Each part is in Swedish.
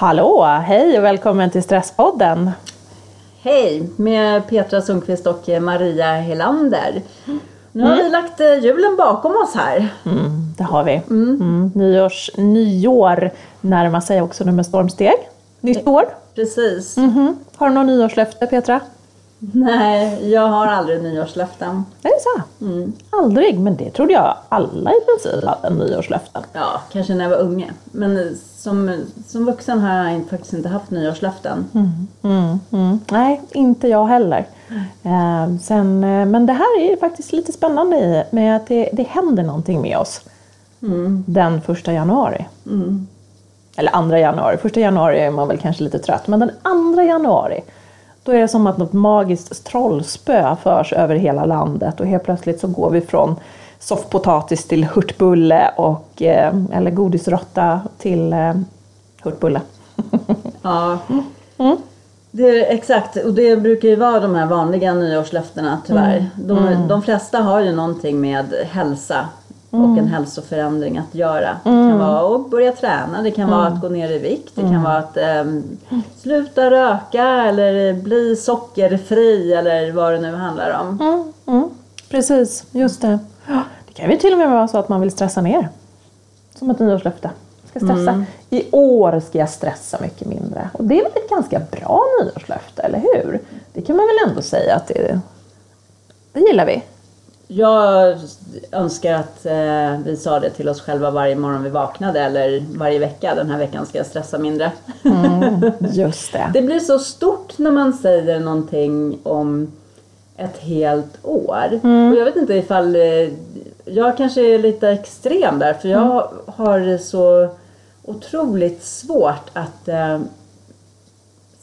Hallå, hej och välkommen till Stresspodden. Hej, med Petra Sundqvist och Maria Helander. Nu har vi lagt eh, julen bakom oss här. Mm, det har vi. Mm. Nyårs, nyår närmar sig också nu med stormsteg. Nytt år. Precis. Mhm. Har du något nyårslöfte Petra? Nej, jag har aldrig nyårslöften. Är det så? Aldrig, men det trodde jag alla i princip hade nyårslöften. Ja, kanske när jag var unge. Men som, som vuxen har jag inte- faktiskt inte haft nyårslöften. Mm, mm. Nej, inte jag heller. Eh, sen, eh, men det här är faktiskt lite spännande i med att det, det händer någonting med oss den första januari. Eller andra januari. Första januari är man väl kanske lite trött, men den andra januari då är det som att något magiskt trollspö förs över hela landet och helt plötsligt så går vi från soffpotatis till hurtbulle och, eh, eller godisrotta till eh, hurtbulle. Ja. Det är, exakt, och det brukar ju vara de här vanliga nyårslöftena tyvärr. De, de flesta har ju någonting med hälsa och en hälsoförändring att göra. Det kan vara att börja träna, det kan vara att gå ner i vikt, det kan vara att ehm, sluta röka eller bli sockerfri eller vad det nu handlar om. Mm, mm. Precis, just det. Ja, Det kan ju till och med vara så att man vill stressa ner. Som ett nyårslöfte. Ska stressa. I år ska jag stressa mycket mindre. Och det är väl ett ganska bra nyårslöfte, eller hur? Det kan man väl ändå säga att det, det gillar vi. Jag önskar att eh, vi sa det till oss själva varje morgon vi vaknade eller varje vecka. Den här veckan ska jag stressa mindre. Just det. Det blir så stort när man säger någonting om ett helt år. Och jag vet inte ifall eh, jag kanske är lite extrem där för jag har så otroligt svårt att eh,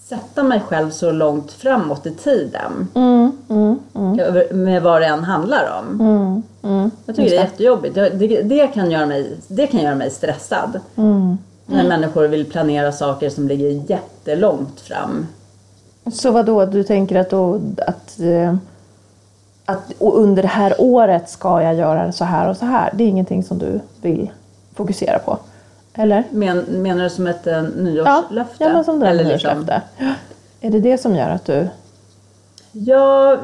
sätta mig själv så långt framåt i tiden. Mm, mm, mm, Med vad det än handlar om. mm, mm. Jag tycker det är jättejobbigt. Det, det, det, kan göra mig, det kan göra mig stressad. Mm. När människor vill planera saker som ligger jättelångt fram. Så vad då? Du tänker att, då, att, eh, att under det här året ska jag göra så här och så här. Det är ingenting som du vill fokusera på? Eller? Men, menar du som ett eh, Ja, nyårslöfte? ja men som det Eller liksom- nyårslöfte. Ja. Är det det som gör att du... Ja,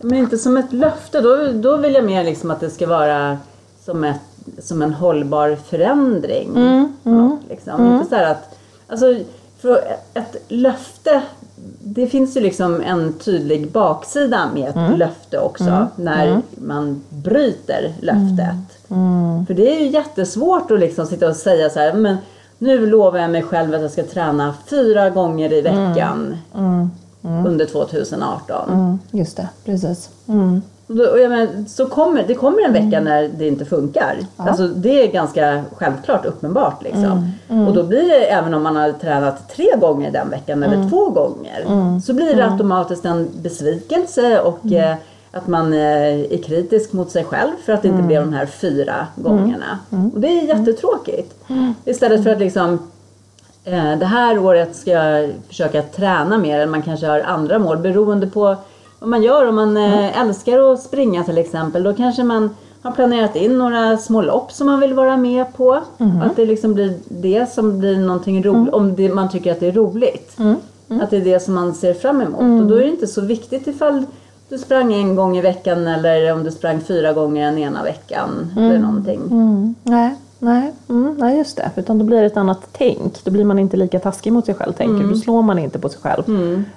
men inte som ett löfte. Då, då vill jag mer liksom att det ska vara som, ett, som en hållbar förändring. Mm, Ja, liksom. Inte så att, alltså, för ett löfte, det finns ju liksom en tydlig baksida med ett Mm. löfte också. När man bryter löftet. Mm. För det är ju jättesvårt att liksom sitta och säga så här, men nu lovar jag mig själv att jag ska träna fyra gånger i veckan under 2018. Mm, just det, precis. Mm. Och jag menar, så kommer, det kommer en vecka när det inte funkar. Alltså, det är ganska självklart uppenbart. Liksom. Och då blir det, även om man har tränat tre gånger den veckan eller två gånger, så blir det automatiskt en besvikelse och eh, att man eh, är kritisk mot sig själv för att det inte blev de här fyra gångerna. Och det är jättetråkigt. Istället för att liksom Eh, Det här året ska jag försöka träna mer än man kanske har andra mål beroende på vad man gör. Om man eh, älskar att springa till exempel då kanske man har planerat in några små lopp som man vill vara med på. Att det liksom blir det som blir någonting roligt, om det, man tycker att det är roligt. Att det är det som man ser fram emot. Och då är det inte så viktigt ifall du sprang en gång i veckan eller om du sprang fyra gånger den ena veckan. Eller någonting. Mm. Nej, nej, mm, nej, just det. Utan då blir det ett annat tänk. Då blir man inte lika taskig mot sig själv, tänker Då slår man inte på sig själv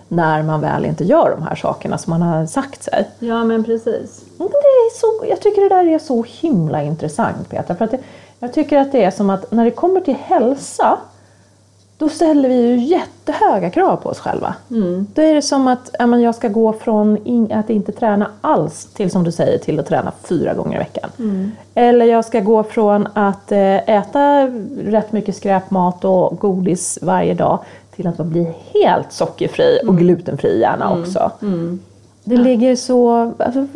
när man väl inte gör de här sakerna som man har sagt sig. Ja men precis. Men det är så, jag tycker det där är så himla intressant Petra. För att det, jag tycker att det är som att när det kommer till hälsa då ställer vi ju jättehöga krav på oss själva. Då är det som att ja, men jag ska gå från in, att inte träna alls till som du säger till att träna fyra gånger i veckan. Eller jag ska gå från att eh, äta rätt mycket skräpmat och godis varje dag till att bli helt sockerfri och glutenfri gärna också. Det ligger så, alltså,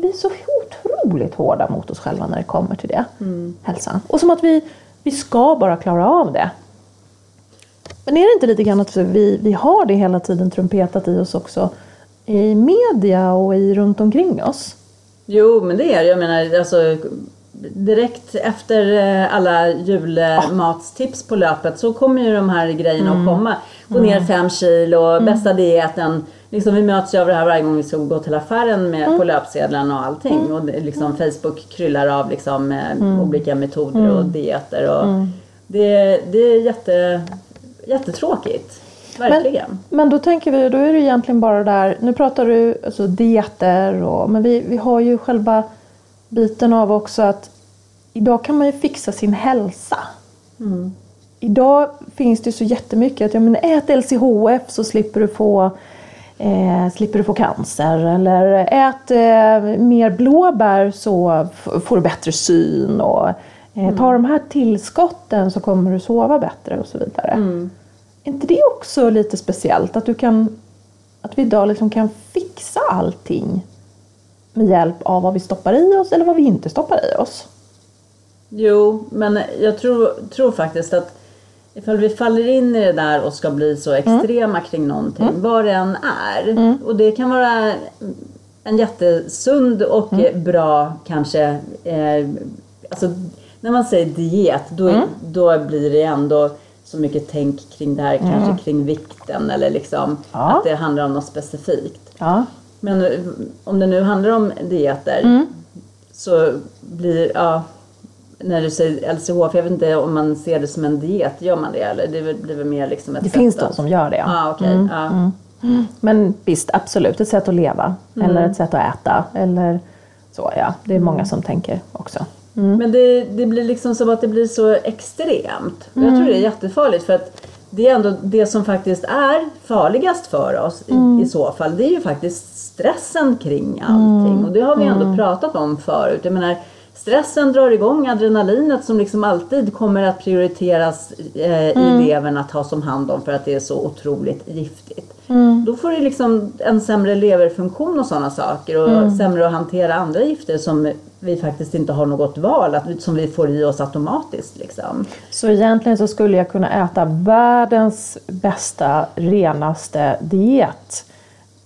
vi är så otroligt hårda mot oss själva när det kommer till det. Hälsan. Och som att vi, vi ska bara klara av det. Men är det inte lite grann att vi, vi har det hela tiden trumpetat i oss också i media och i runt omkring oss? Jo, men det är det. Jag menar, alltså, direkt efter eh, alla julmatstips på löpet så kommer ju de här grejerna att komma. Gå ner fem kilo, bästa dieten. Liksom, vi möts ju av det här varje gång vi ska gå till affären med, på löpsedlarna och allting. Och det, liksom, Facebook kryllar av liksom, eh, olika metoder och dieter. Och det, det är jätte, jättetråkigt. Verkligen. Men, men då tänker vi, då är det egentligen bara där, nu pratar du alltså dieter och, men vi, vi har ju själva biten av också att idag kan man ju fixa sin hälsa. Idag finns det så jättemycket att ja, men ät LCHF så slipper du få eh, slipper du få cancer eller ät eh, mer blåbär så får du bättre syn och eh, ta de här tillskotten så kommer du sova bättre och så vidare. Är inte det också lite speciellt? Att du kan att vi idag liksom kan fixa allting med hjälp av vad vi stoppar i oss eller vad vi inte stoppar i oss? Jo, men jag tror, tror faktiskt att ifall vi faller in i det där och ska bli så extrema kring någonting, vad det än är. Och det kan vara en jättesund och bra kanske, eh, alltså när man säger diet då, då blir det ändå så mycket tänk kring det här, kanske kring vikten eller liksom Ja. att det handlar om något specifikt. Ja. Men eh, om det nu handlar om dieter så blir, ja, när du säger LCHF, jag vet inte om man ser det som en diet, gör man det eller? Det blir väl mer liksom ett Det finns de som gör det. Ja. Ja, okej. ja. Men visst, absolut ett sätt att leva eller ett sätt att äta. Eller så, ja. Det är många som tänker också. Men det, det blir liksom som att det blir så extremt. Och Jag tror det är jättefarligt för att det är ändå det som faktiskt är farligast för oss i, i så fall. Det är ju faktiskt stressen kring allting. Och det har vi ändå pratat om förut. Jag menar, stressen drar igång adrenalinet som liksom alltid kommer att prioriteras eh, i levern att ha som hand om för att det är så otroligt giftigt. Då får du liksom en sämre leverfunktion och sådana saker och sämre att hantera andra gifter som vi faktiskt inte har något val, att, som vi får i oss automatiskt. Liksom. Så egentligen så skulle jag kunna äta världens bästa, renaste diet.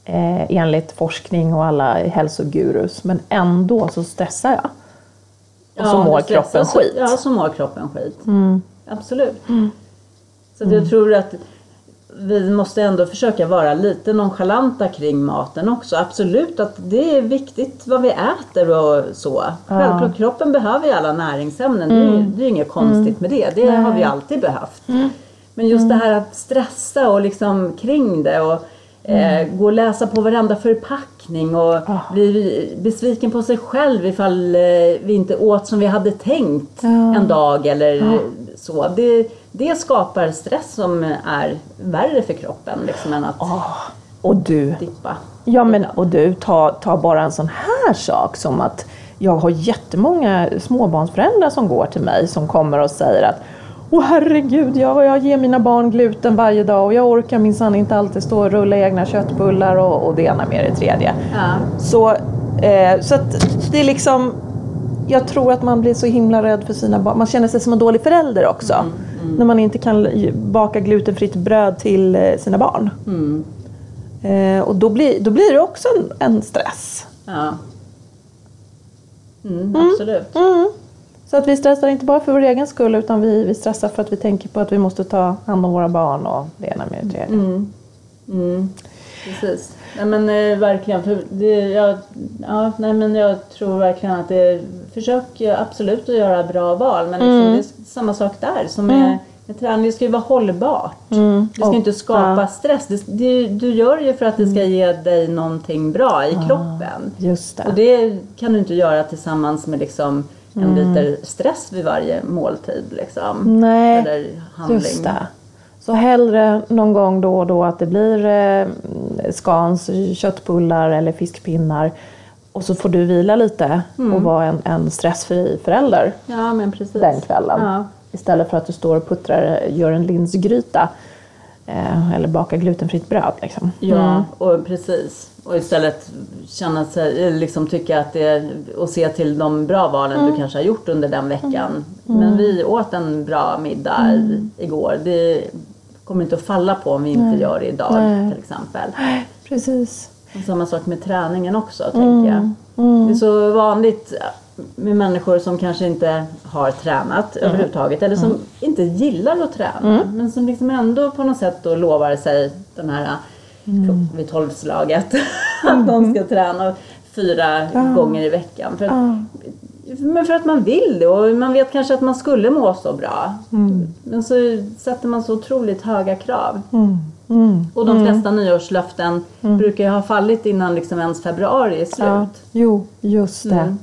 Eh, enligt forskning och alla hälsogurus. Men ändå så stressar jag. Och så mår kroppen så- skit. Ja, så mår kroppen skit. Absolut. Så att jag tror att vi måste ändå försöka vara lite nonchalanta kring maten också. Absolut att det är viktigt vad vi äter och så. Självklart, kroppen behöver ju alla näringsämnen. Det, är, det är inget konstigt med det. Det har vi alltid behövt. Men just det här att stressa och liksom kring det och eh, gå och läsa på varenda förpackning och bli besviken på sig själv ifall eh, vi inte åt som vi hade tänkt en dag eller så. Det, det skapar stress som är värre för kroppen liksom, än att Och du, dippa. Ja men och du, ta, ta bara en sån här sak som att jag har jättemånga småbarnsföräldrar som går till mig som kommer och säger att Åh herregud, jag, jag ger mina barn gluten varje dag och jag orkar minsann inte alltid stå och rulla egna köttbullar och, och det ena med det tredje. Ja. Så, eh, så att det är liksom jag tror att man blir så himla rädd för sina barn. Man känner sig som en dålig förälder också. När man inte kan baka glutenfritt bröd till eh, sina barn. Eh, och då blir, då blir det också en, en stress. Ja. Mm, absolut. Mm. Så att vi stressar inte bara för vår egen skull utan vi, vi stressar för att vi tänker på att vi måste ta hand om våra barn och det ena med det tredje. Mm, precis. Nej men eh, verkligen. För det, jag, ja, nej, men jag tror verkligen att det Försök absolut att göra bra val men liksom, det är samma sak där som med, med träning. Det ska ju vara hållbart. Det ska Och- inte skapa ja. stress. Det, det, du gör det ju för att det ska ge dig någonting bra i kroppen. Just det. Och det kan du inte göra tillsammans med liksom en liter stress vid varje måltid. Liksom. Nej, Eller handling. Just det. Så hellre någon gång då och då att det blir eh, skans, köttbullar eller fiskpinnar. Och så får du vila lite Mm. och vara en, en stressfri förälder Ja men precis. den kvällen. Ja. Istället för att du står och puttrar, gör en linsgryta. Eh, eller bakar glutenfritt bröd. Liksom. Ja, och precis. Och istället känna sig, liksom tycka att det och se till de bra valen du kanske har gjort under den veckan. Men vi åt en bra middag i, igår. Det kommer inte att falla på om vi inte gör det idag Nej. till exempel. Precis. Och samma sak med träningen också tänker jag. Det är så vanligt med människor som kanske inte har tränat mm. överhuvudtaget eller som mm. inte gillar att träna mm. men som liksom ändå på något sätt då lovar sig den här mm. vid tolvslaget att de ska träna fyra gånger i veckan. För men för att man vill det och man vet kanske att man skulle må så bra. Mm. Men så sätter man så otroligt höga krav. Mm. Mm. Och de flesta mm. nyårslöften mm. brukar ju ha fallit innan liksom ens februari är slut. Ja. Jo, just det. Mm.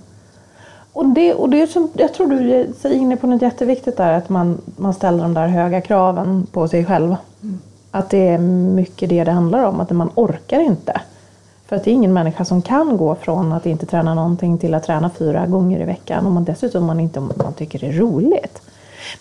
Och det, och det som, jag tror du är inne på något jätteviktigt där, att man, man ställer de där höga kraven på sig själv. Att det är mycket det det handlar om, att man orkar inte. För att det är ingen människa som kan gå från att inte träna någonting till att träna fyra gånger i veckan om man dessutom man inte man tycker det är roligt.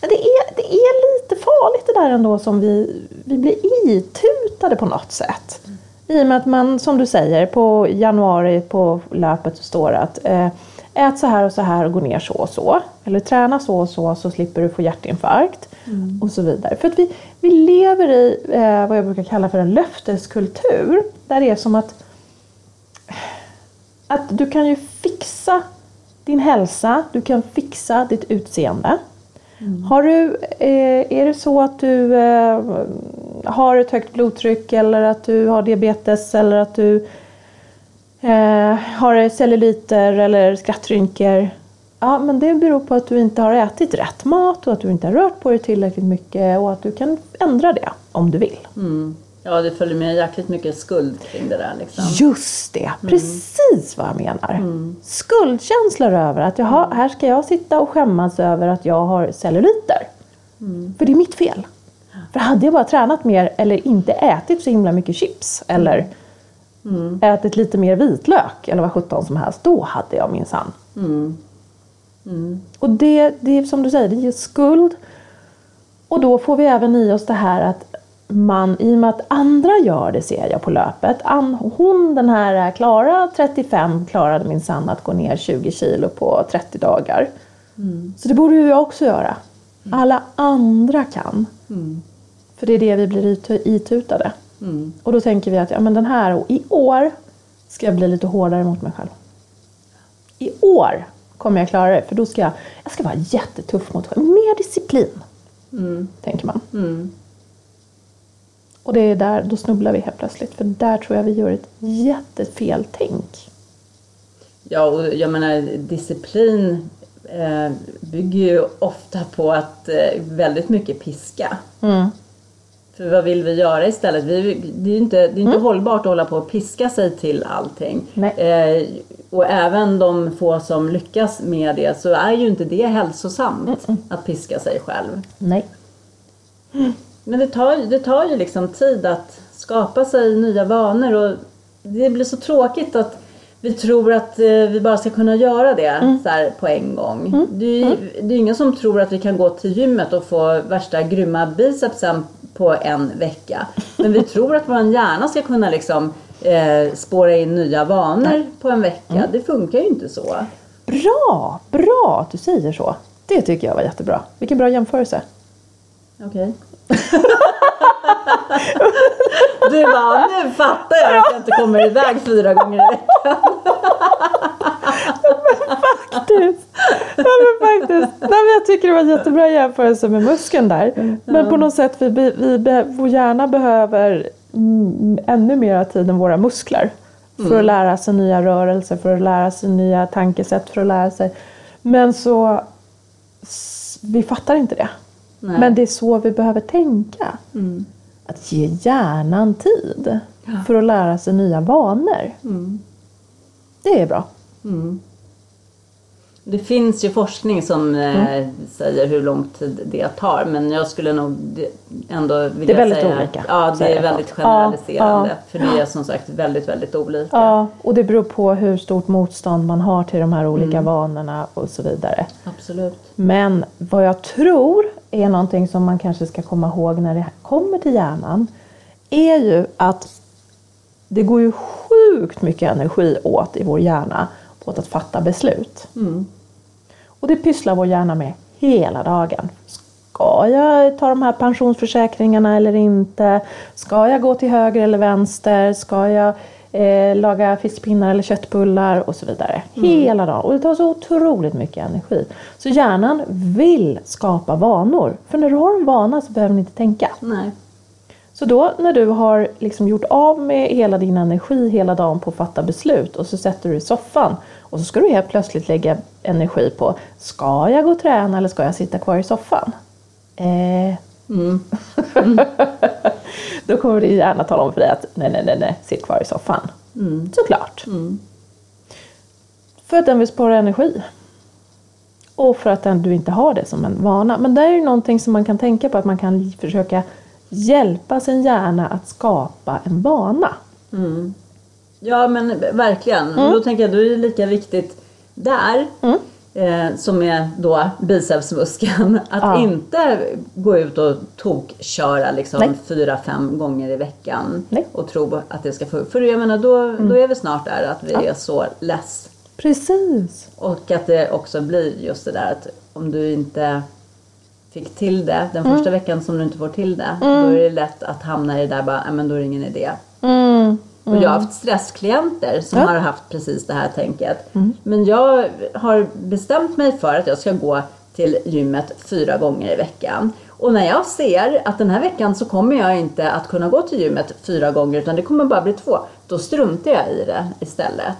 Men det är, det är lite farligt det där ändå som vi, vi blir itutade på något sätt. I och med att man, som du säger, på januari på löpet står att eh, ät så här och så här och gå ner så och så. Eller träna så och så så slipper du få hjärtinfarkt. Mm. Och så vidare. För att vi, vi lever i eh, vad jag brukar kalla för en löfteskultur. Där det är som att att du kan ju fixa din hälsa, du kan fixa ditt utseende. Mm. Har du, eh, är det så att du eh, har ett högt blodtryck eller att du har diabetes eller att du eh, har celluliter eller skrattrynkor. Ja, men det beror på att du inte har ätit rätt mat och att du inte har rört på dig tillräckligt mycket och att du kan ändra det om du vill. Mm. Ja, det följer med jäkligt mycket skuld kring det där. Liksom. Just det, mm. precis vad jag menar. Mm. Skuldkänslor över att jaha, mm. här ska jag sitta och skämmas över att jag har celluliter. Mm. För det är mitt fel. För hade jag bara tränat mer eller inte ätit så himla mycket chips eller mm. ätit lite mer vitlök eller vad sjutton som helst, då hade jag minsann. Mm. Mm. Och det, det är som du säger, det ger skuld. Och då får vi även i oss det här att man, i och med att andra gör det ser jag på löpet. hon den här Klara 35 klarade minsann att gå ner 20 kilo på 30 dagar. Mm. Så det borde ju jag också göra. Alla andra kan. Mm. För det är det vi blir itutade. Mm. Och då tänker vi att ja, men den här, i år ska jag bli lite hårdare mot mig själv. I år kommer jag klara det, för då ska jag, jag ska vara jättetuff mot mig själv. Mer disciplin, mm. tänker man. Och det är där, då snubblar vi helt plötsligt. För där tror jag vi gör ett jättefel tänk. Ja, och jag menar disciplin eh, bygger ju ofta på att eh, väldigt mycket piska. Mm. För vad vill vi göra istället? Vi, det är ju inte, det är inte mm. hållbart att hålla på och piska sig till allting. Eh, och även de få som lyckas med det så är ju inte det hälsosamt mm. att piska sig själv. Nej. Men det tar, det tar ju liksom tid att skapa sig nya vanor och det blir så tråkigt att vi tror att eh, vi bara ska kunna göra det mm. så här, på en gång. Mm. Det, är, mm. det är ingen som tror att vi kan gå till gymmet och få värsta grymma bicepsen på en vecka. Men vi tror att vår hjärna ska kunna liksom eh, spåra in nya vanor på en vecka. Mm. Det funkar ju inte så. Bra! Bra att du säger så. Det tycker jag var jättebra. Vilken bra jämförelse. Okej. Okay. du bara, nu fattar jag att jag inte kommer iväg fyra gånger i veckan. faktiskt. Ja, men faktiskt. Nej, men jag tycker det var en jättebra jämförelse med muskeln där. Men på något sätt, vi, vi, vår hjärna behöver ännu mer tid än våra muskler. För att mm. lära sig nya rörelser, för att lära sig nya tankesätt, för att lära sig. Men så, vi fattar inte det. Nej. Men det är så vi behöver tänka. Mm. Att ge hjärnan tid ja. för att lära sig nya vanor. Mm. Det är bra. Mm. Det finns ju forskning som eh, mm. säger hur lång tid det tar men jag skulle nog ändå vilja säga... Det är väldigt säga, olika. Ja, det är väldigt generaliserande. Ja, ja. För det är som sagt väldigt, väldigt olika. Ja, och det beror på hur stort motstånd man har till de här olika mm. vanorna och så vidare. Absolut. Men vad jag tror är någonting som man kanske ska komma ihåg när det kommer till hjärnan är ju att det går ju sjukt mycket energi åt i vår hjärna åt att fatta beslut. Mm. Och det pysslar vår hjärna med hela dagen. Ska jag ta de här pensionsförsäkringarna eller inte? Ska jag gå till höger eller vänster? Ska jag eh, laga fiskpinnar eller köttbullar och så vidare. Hela dagen. Och det tar så otroligt mycket energi. Så hjärnan vill skapa vanor. För när du har en vana så behöver du inte tänka. Nej. Så då när du har liksom gjort av med hela din energi hela dagen på att fatta beslut och så sätter du dig i soffan och så ska du helt plötsligt lägga energi på Ska jag gå och träna eller ska jag sitta kvar i soffan? Eh. då kommer din hjärna tala om för dig att nej, nej, nej, nej, sitt kvar i soffan. Såklart. För att den vill spara energi. Och för att den, du inte har det som en vana. Men det är ju någonting som man kan tänka på att man kan försöka hjälpa sin hjärna att skapa en vana. Ja men verkligen. Och då tänker jag då är det lika viktigt där eh, som är då bicepsmuskeln. Att Ja. inte gå ut och tokköra liksom fyra, fem gånger i veckan Nej. och tro att det ska få För jag menar då, då är vi snart där att vi är så less. Precis. Och att det också blir just det där att om du inte fick till det den första veckan som du inte får till det. Då är det lätt att hamna i det där bara, "Nej, men då är det ingen idé. Mm. Och jag har haft stressklienter som Ja. har haft precis det här tänket. Men jag har bestämt mig för att jag ska gå till gymmet fyra gånger i veckan. Och när jag ser att den här veckan så kommer jag inte att kunna gå till gymmet fyra gånger utan det kommer bara bli två. Då struntar jag i det istället.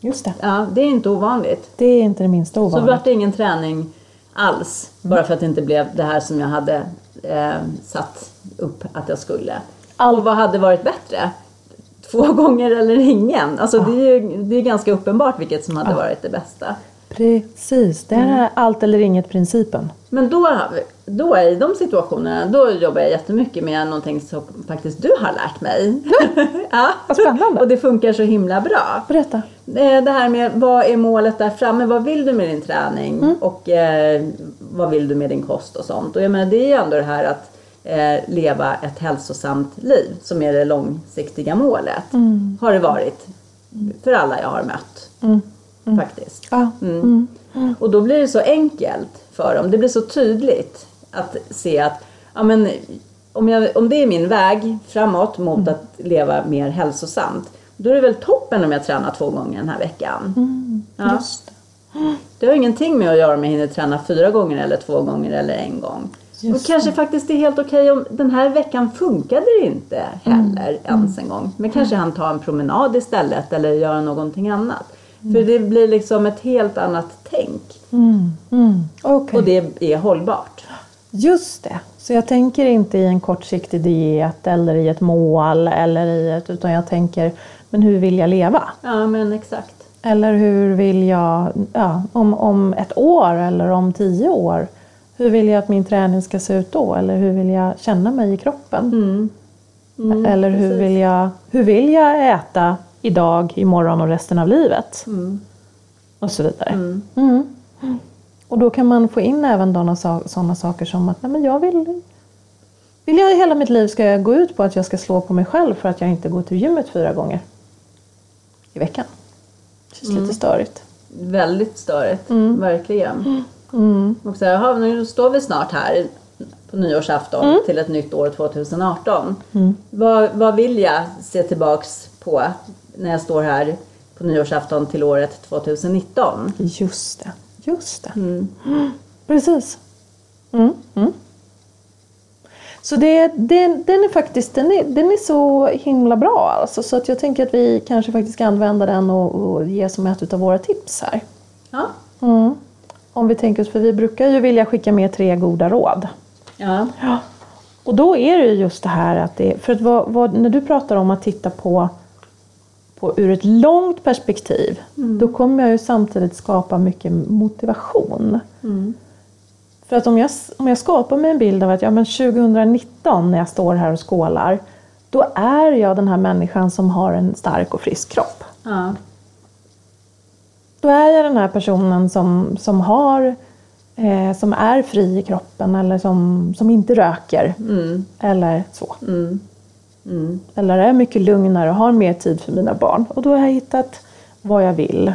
Just det. Ja, det är inte ovanligt. Det är inte det minsta Så ovanligt. vart det ingen träning alls. Bara för att det inte blev det här som jag hade eh, satt upp att jag skulle. Och vad hade varit bättre? Två gånger eller ingen? Alltså det är ju det är ganska uppenbart vilket som hade varit det bästa. Precis, det Mm. är allt eller inget principen. Men då, då i de situationerna, då jobbar jag jättemycket med någonting som faktiskt du har lärt mig. ja. Vad spännande. Och det funkar så himla bra. Berätta. Eh, Det här med vad är målet där framme? Vad vill du med din träning? Mm. Och eh, vad vill du med din kost och sånt? Och jag menar, det är ju ändå det här att leva ett hälsosamt liv som är det långsiktiga målet. Mm. Har det varit för alla jag har mött. Faktiskt. Ja. Mm. Och då blir det så enkelt för dem. Det blir så tydligt att se att ja, men, om, jag, om det är min väg framåt mot Mm. att leva mer hälsosamt. Då är det väl toppen om jag tränar två gånger den här veckan. Ja. Mm. Just det. Det har ingenting med att göra om jag hinner träna fyra gånger eller två gånger eller en gång. Just och kanske faktiskt är helt okej om den här veckan funkade det inte heller ens en gång. Men kanske han tar en promenad istället eller gör någonting annat. För det blir liksom ett helt annat tänk. Mm. Mm. Okej. Och det är hållbart. Just det. Så jag tänker inte i en kortsiktig diet eller i ett mål eller i ett, utan jag tänker, men hur vill jag leva? Ja men exakt. Eller hur vill jag, ja, om, om ett år eller om tio år, hur vill jag att min träning ska se ut då? Eller hur vill jag känna mig i kroppen? Mm. eller hur precis. vill, jag, hur vill jag äta idag, imorgon och resten av livet? Mm. Och så vidare. Mm. Och då kan man få in även sådana saker som att nej, men jag vill, vill jag hela mitt liv ska jag gå ut på att jag ska slå på mig själv för att jag inte går till gymmet fyra gånger i veckan. Det känns Mm. lite störigt. Väldigt störigt. Verkligen. Mm. Och så här, nu står vi snart här på nyårsafton till ett nytt år 2018. Vad, vad vill jag se tillbaks på när jag står här på nyårsafton till året 2019? Just det, just det. Mm. Precis. Mm. Mm. Så det, den, den är faktiskt den är, den är så himla bra alltså, så att jag tänker att vi kanske faktiskt ska använda den och, och ge som ett av våra tips här. Ja. Mm. Om vi tänker oss, för vi brukar ju vilja skicka med tre goda råd. Ja. Ja. Och då är det ju just det här att det, för att vad, vad, när du pratar om att titta på, på ur ett långt perspektiv, då kommer jag ju samtidigt skapa mycket motivation. För att om jag, om jag skapar mig en bild av att ja, men 2019 när jag står här och skålar, då är jag den här människan som har en stark och frisk kropp. ja. Då är jag den här personen som, som har eh, som är fri i kroppen eller som, som inte röker. Mm. Eller så. Mm. Mm. Eller är mycket lugnare och har mer tid för mina barn. Och då har jag hittat vad jag vill.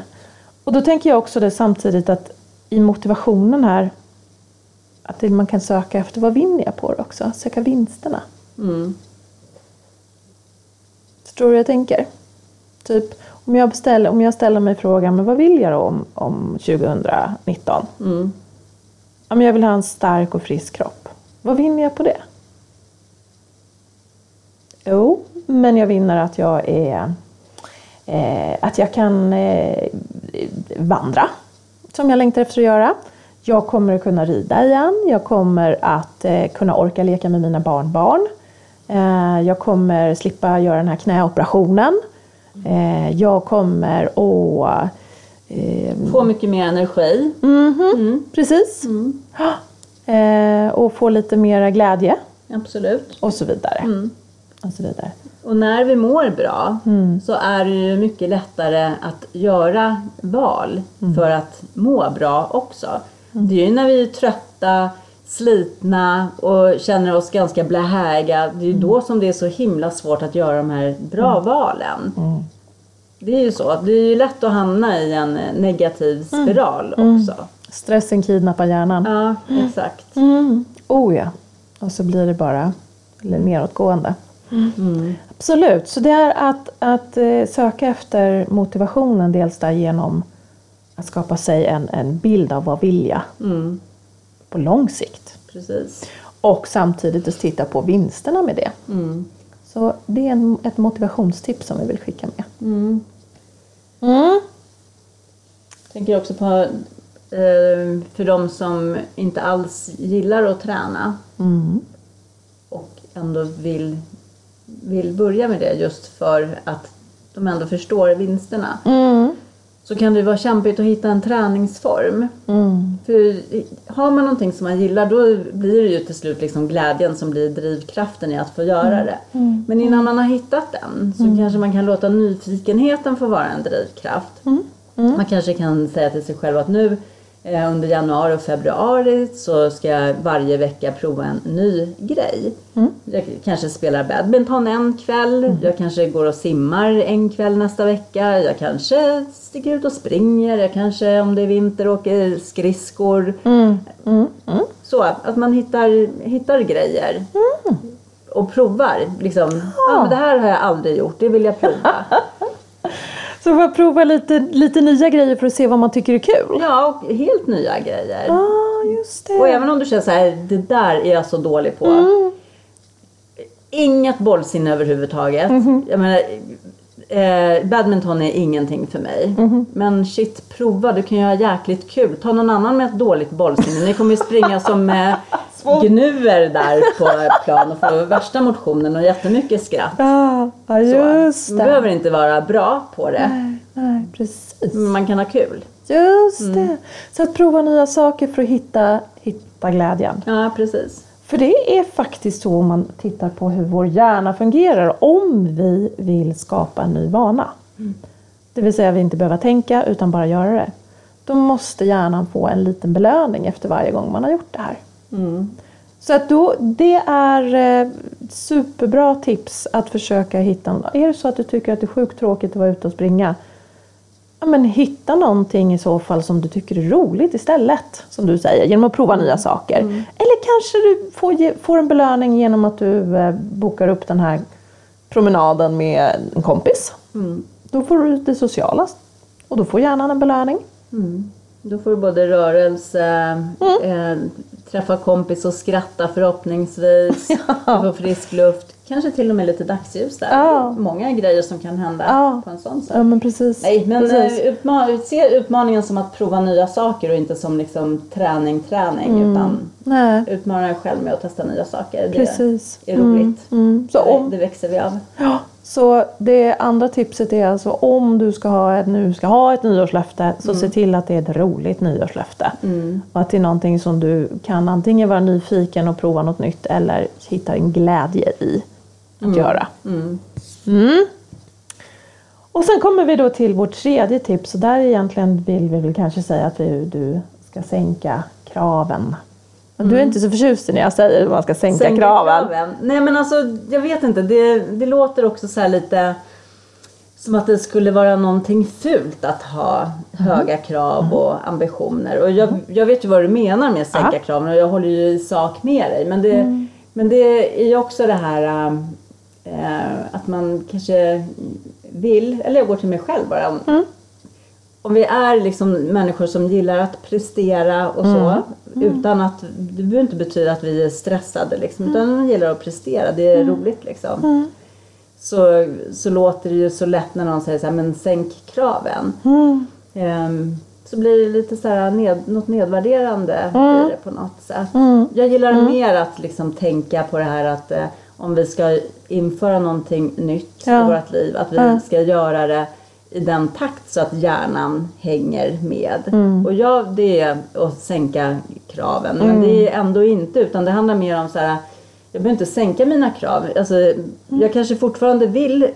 Och då tänker jag också det samtidigt att i motivationen här att man kan söka efter vad vinner jag på det också. Söka vinsterna. Mm. Förstår du hur jag tänker? Typ, om jag, beställer, om jag ställer mig frågan, men vad vill jag då om, om 2019? Mm. Men jag vill ha en stark och frisk kropp. Vad vinner jag på det? Jo, men jag vinner att jag är eh, att jag kan eh, vandra, som jag längtar efter att göra. Jag kommer att kunna rida igen. Jag kommer att eh, kunna orka leka med mina barnbarn. Eh, jag kommer slippa göra den här knäoperationen. Eh, jag kommer att... Eh, Få mycket mer energi. mhm, Precis. Eh, och få lite mera glädje Absolut. och så vidare. Och så vidare. Och när vi mår bra så är det ju mycket lättare att göra val för att må bra också. Det är ju när vi är trötta, slitna och känner oss ganska blähäga. Det är ju då som det är så himla svårt att göra de här bra valen. Det är ju så. Det är ju lätt att hamna i en negativ spiral också. Stressen kidnappar hjärnan. Ja, exakt. Mm. Oh ja. Och så blir det bara eller neråtgående. Absolut. Så det är att, att eh, söka efter motivationen dels där genom att skapa sig en, en bild av vad vill jag Mm, på lång sikt. precis. Och samtidigt att titta på vinsterna med det. Mm. Så det är en, ett motivationstips som vi vill skicka med. Mm. Mm. tänker också på eh, för de som inte alls gillar att träna Mm. och ändå vill, vill börja med det just för att de ändå förstår vinsterna. Mm. Så kan det vara kämpigt att hitta en träningsform. Mm. För har man någonting som man gillar då blir det ju till slut liksom glädjen som blir drivkraften i att få göra det. Men innan man har hittat den så kanske man kan låta nyfikenheten få vara en drivkraft. Man kanske kan säga till sig själv att nu under januari och februari så ska jag varje vecka prova en ny grej. Jag kanske spelar badminton en kväll, jag kanske går och simmar en kväll nästa vecka, jag kanske sticker ut och springer, jag kanske om det är vinter åker skridskor. Mm. Mm. Mm. Så att man hittar, hittar grejer och provar. Liksom, ja. men det här har jag aldrig gjort, det vill jag prova. Så får jag prova lite, lite nya grejer för att se vad man tycker är kul. Ja, och helt nya grejer. Ja, ah, just det. Och även om du känner så här, det där är jag så dålig på. Inget bollsinne överhuvudtaget. Jag menar, eh, badminton är ingenting för mig. Men shit, prova, du kan ju ha jäkligt kul. Ta någon annan med ett dåligt bollsinne. Ni kommer ju springa som eh, gnuer där på plan och få värsta motionen och jättemycket skratt. Ja, Så. just Man det. behöver inte vara bra på det. Nej, nej, precis. Men man kan ha kul. Just det. Så att prova nya saker för att hitta, hitta glädjen. Ja, precis. För det är faktiskt så om man tittar på hur vår hjärna fungerar om vi vill skapa en ny vana. Det vill säga vi inte behöver tänka utan bara göra det. Då måste hjärnan få en liten belöning efter varje gång man har gjort det här. Mm. Så att då, det är eh, superbra tips att försöka hitta. Är det så att du tycker att det är sjukt tråkigt att vara ute och springa? Ja, men hitta någonting i så fall som du tycker är roligt istället. Som du säger, genom att prova nya saker. Eller kanske du får, får en belöning genom att du eh, bokar upp den här promenaden med en kompis. Mm. Då får du det sociala. Och då får hjärnan en belöning. Mm. Då får du både rörelse, eh, träffa kompis och skratta förhoppningsvis. Du får frisk luft. Kanske till och med lite dagsljus där. Ja. Många grejer som kan hända Ja. på en sån sak. Ja men precis. Nej, men precis. eh, utma- se utmaningen som att prova nya saker och inte som liksom träning, träning. Utan Nej, utmana dig själv med att testa nya saker. Det precis. är roligt. Mm. Så det, om, det växer vi av. Ja, så det andra tipset är alltså om du ska ha ett, nu ska ha ett nyårslöfte så se till att det är ett roligt nyårslöfte. Och att det är någonting som du kan antingen vara nyfiken och prova något nytt eller hitta en glädje i att göra. Mm. Mm. Och sen kommer vi då till vårt tredje tips och där egentligen vill vi väl kanske säga att vi, du ska sänka kraven. Men Du är inte så förtjust när jag säger att man ska sänka, Sänka kraven. Nej men alltså jag vet inte. Det, det låter också så här lite som att det skulle vara någonting fult att ha höga krav och ambitioner. Och jag, jag vet ju vad du menar med sänka Ja. kraven och jag håller ju i sak med dig. Men det, men det är ju också det här um, eh, att man kanske vill, eller jag går till mig själv bara. Om, Mm. om vi är liksom människor som gillar att prestera och så. Mm. Utan att, det behöver inte betyda att vi är stressade liksom. Mm. Utan man gillar att prestera, det är roligt liksom. Så, så låter det ju så lätt när någon säger så här, men sänk kraven. Mm. Ehm, så blir det lite så här ned, något nedvärderande Mm. på något sätt. Jag gillar mer att liksom tänka på det här att eh, om vi ska införa någonting nytt Ja. i vårt liv, att vi Ja. ska göra det i den takt så att hjärnan hänger med. Mm. Och ja, det är att sänka kraven. Men Mm. det är ändå inte, utan det handlar mer om så här, jag behöver inte sänka mina krav. Alltså, Mm. Jag kanske fortfarande vill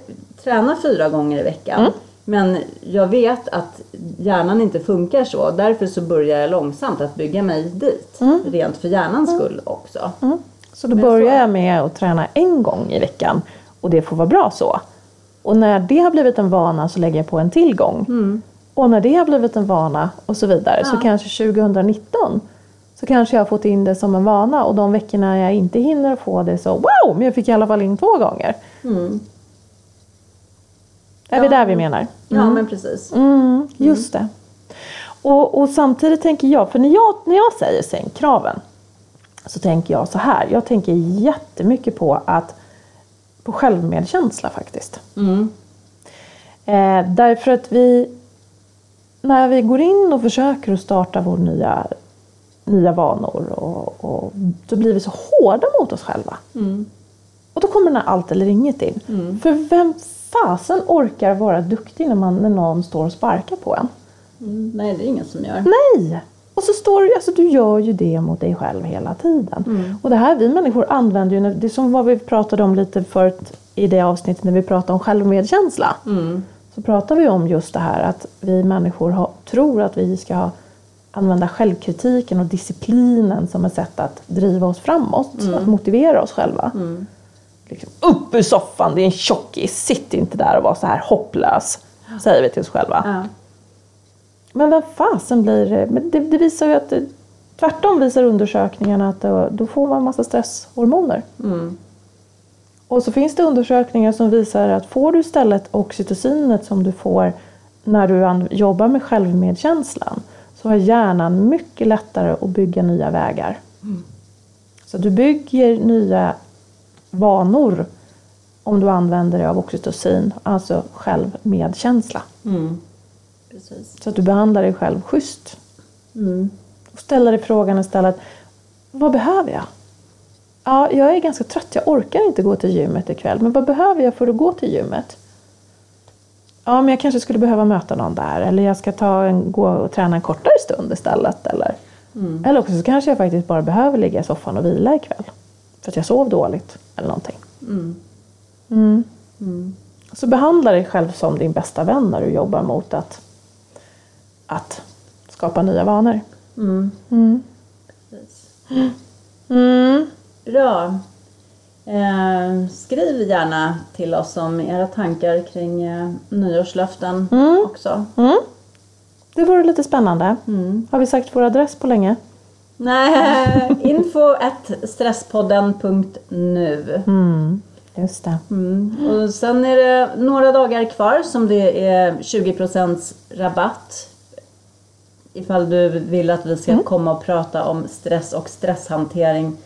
träna fyra gånger i veckan. Mm. Men jag vet att hjärnan inte funkar så. Därför så börjar jag långsamt att bygga mig dit. Rent för hjärnans skull också. Mm. Så då börjar så- jag med att träna en gång i veckan och det får vara bra så. Och när det har blivit en vana så lägger jag på en till gång. Och när det har blivit en vana och så vidare så Ja. kanske 2019 så kanske jag har fått in det som en vana och de veckorna jag inte hinner få det så wow, men jag fick i alla fall in två gånger. Mm. Är vi Ja. där vi menar? Ja men precis. Mm, just det. Och, och samtidigt tänker jag, för när jag, när jag säger sänk kraven så tänker jag så här. Jag tänker jättemycket på att på självmedkänsla faktiskt. Mm. Eh, därför att vi när vi går in och försöker att starta vår nya, nya vanor och, och då blir vi så hårda mot oss själva. Mm. Och då kommer den här allt eller inget in. För vem fasen orkar vara duktig när, man, när någon står och sparkar på en? Mm. Nej det är ingen som gör. Nej! Och så står du, alltså du gör ju det mot dig själv hela tiden. Och det här vi människor använder ju, det är som vad vi pratade om lite förut i det avsnittet när vi pratade om självmedkänsla. Mm. Så pratar vi om just det här att vi människor har, tror att vi ska använda självkritiken och disciplinen som ett sätt att driva oss framåt. Att motivera oss själva. Liksom, upp ur soffan, det är en tjockis, sitt inte där och var så här hopplös. Säger vi till oss själva. Ja. Men vem fasen blir? Men det, det visar ju att tvärtom visar undersökningarna att då, då får man massa stresshormoner. Mm. Och så finns det undersökningar som visar att får du istället oxytocinet som du får när du jobbar med självmedkänslan så har hjärnan mycket lättare att bygga nya vägar. Så du bygger nya vanor om du använder dig av oxytocin, alltså självmedkänsla. Mm. Precis. Så att du behandlar dig själv schysst. Mm. Och ställa dig frågan istället, vad behöver jag? Ja, jag är ganska trött, jag orkar inte gå till gymmet ikväll. Men vad behöver jag för att gå till gymmet? Ja, men jag kanske skulle behöva möta någon där. Eller jag ska ta en, gå och träna en kortare stund istället. Eller, eller också så kanske jag faktiskt bara behöver ligga i soffan och vila ikväll. För att jag sov dåligt eller någonting. Mm. Mm. Mm. Så behandla dig själv som din bästa vän när du jobbar mot att, att skapa nya vanor. Mm. Mm. Mm. Bra. Eh, skriv gärna till oss om era tankar kring eh, nyårslöften Mm. också. Mm. Det vore lite spännande. Mm. Har vi sagt vår adress på länge? Nej, info stresspodden.nu. Just det. Och sen är det några dagar kvar som det är 20% rabatt ifall du vill att vi ska komma och prata om stress och stresshantering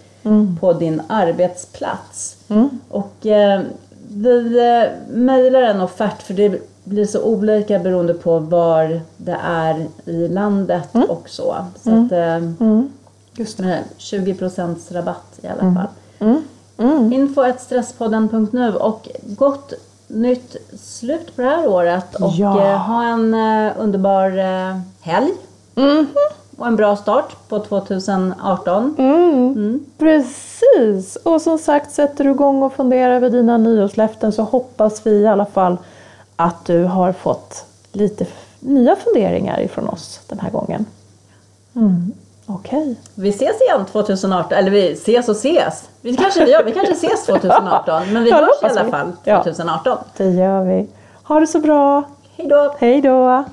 på din arbetsplats. Mm. Och eh, vi eh, mejlar en offert för det blir så olika beroende på var det är i landet och så. Så att eh, Mm. Just det. med 20% rabatt i alla fall. Mm. Mm. Info.stresspodden.nu och gott nytt slut på det här året och Ja. eh, ha en eh, underbar eh, helg Mhm. och en bra start på 2018. Mm. Precis! Och som sagt, sätter du igång och funderar över dina nyårslöften så hoppas vi i alla fall att du har fått lite nya funderingar ifrån oss den här gången. Mm. Okej. Vi ses igen 2018, eller vi ses och ses. Vi kanske, ja, vi kanske ses 2018 men vi Ja, hörs i alla vi. fall Ja. 2018. Det gör vi. Ha det så bra. Hej då! Hej då!